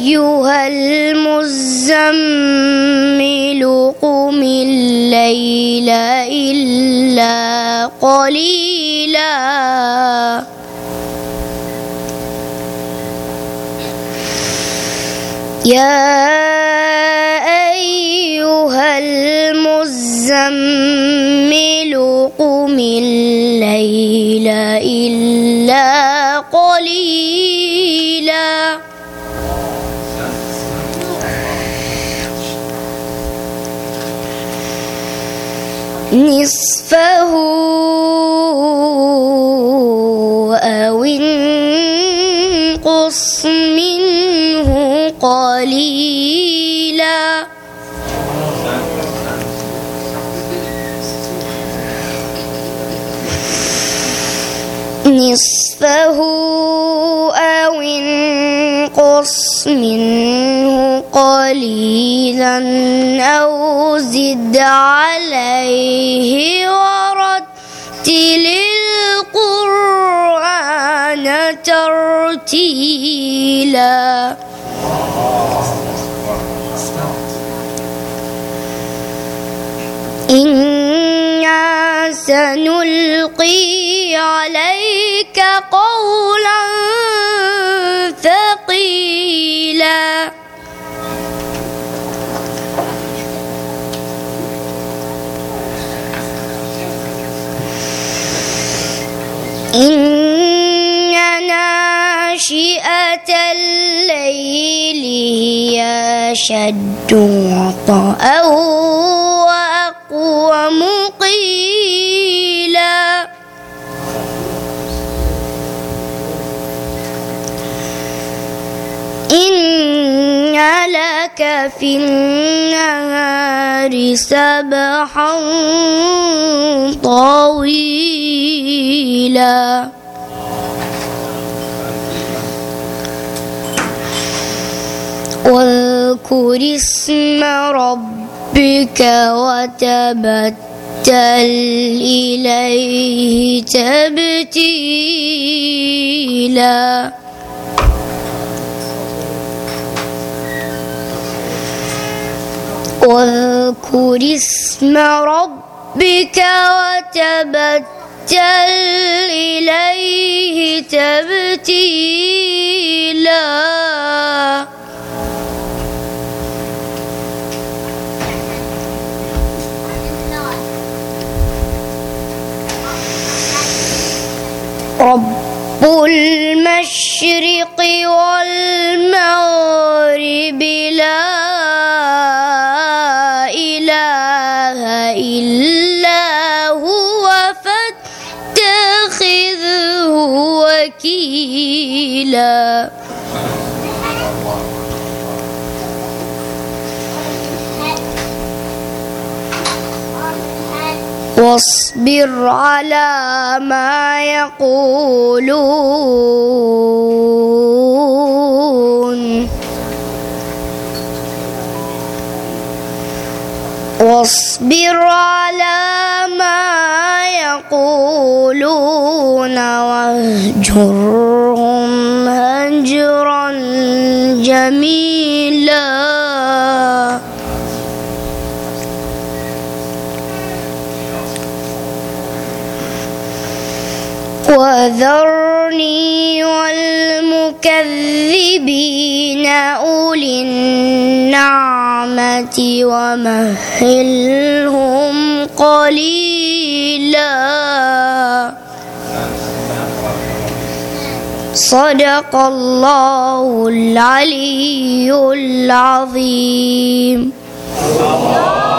أيها المزمل قم الليل إلا قليلا. يا أيها المزمل نصفه أو انقص منه قليلا. نصفه أو انقص منه قليلا أو زد عليه ورتل القرآن ترتيلا. إنا سنلقي عليك قولا ثقيلا. الليل هي أشد وطئا وأقوم قيلا إن لك في النهار سبحا طويلا. واذكر اسم ربك وتبتل إليه تبتيلا. واذكر اسم ربك وتبتل إليه تبتيلا. المشرق والمغرب لا إله إلا هو فاتخذه وكيلا. واصبر على ما يقولون. واصبر على ما يقولون واهجرهم هجرا جميلا. وذرني والمكذبين أولي النعمة ومهلهم قليلا. صدق الله العلي العظيم. صل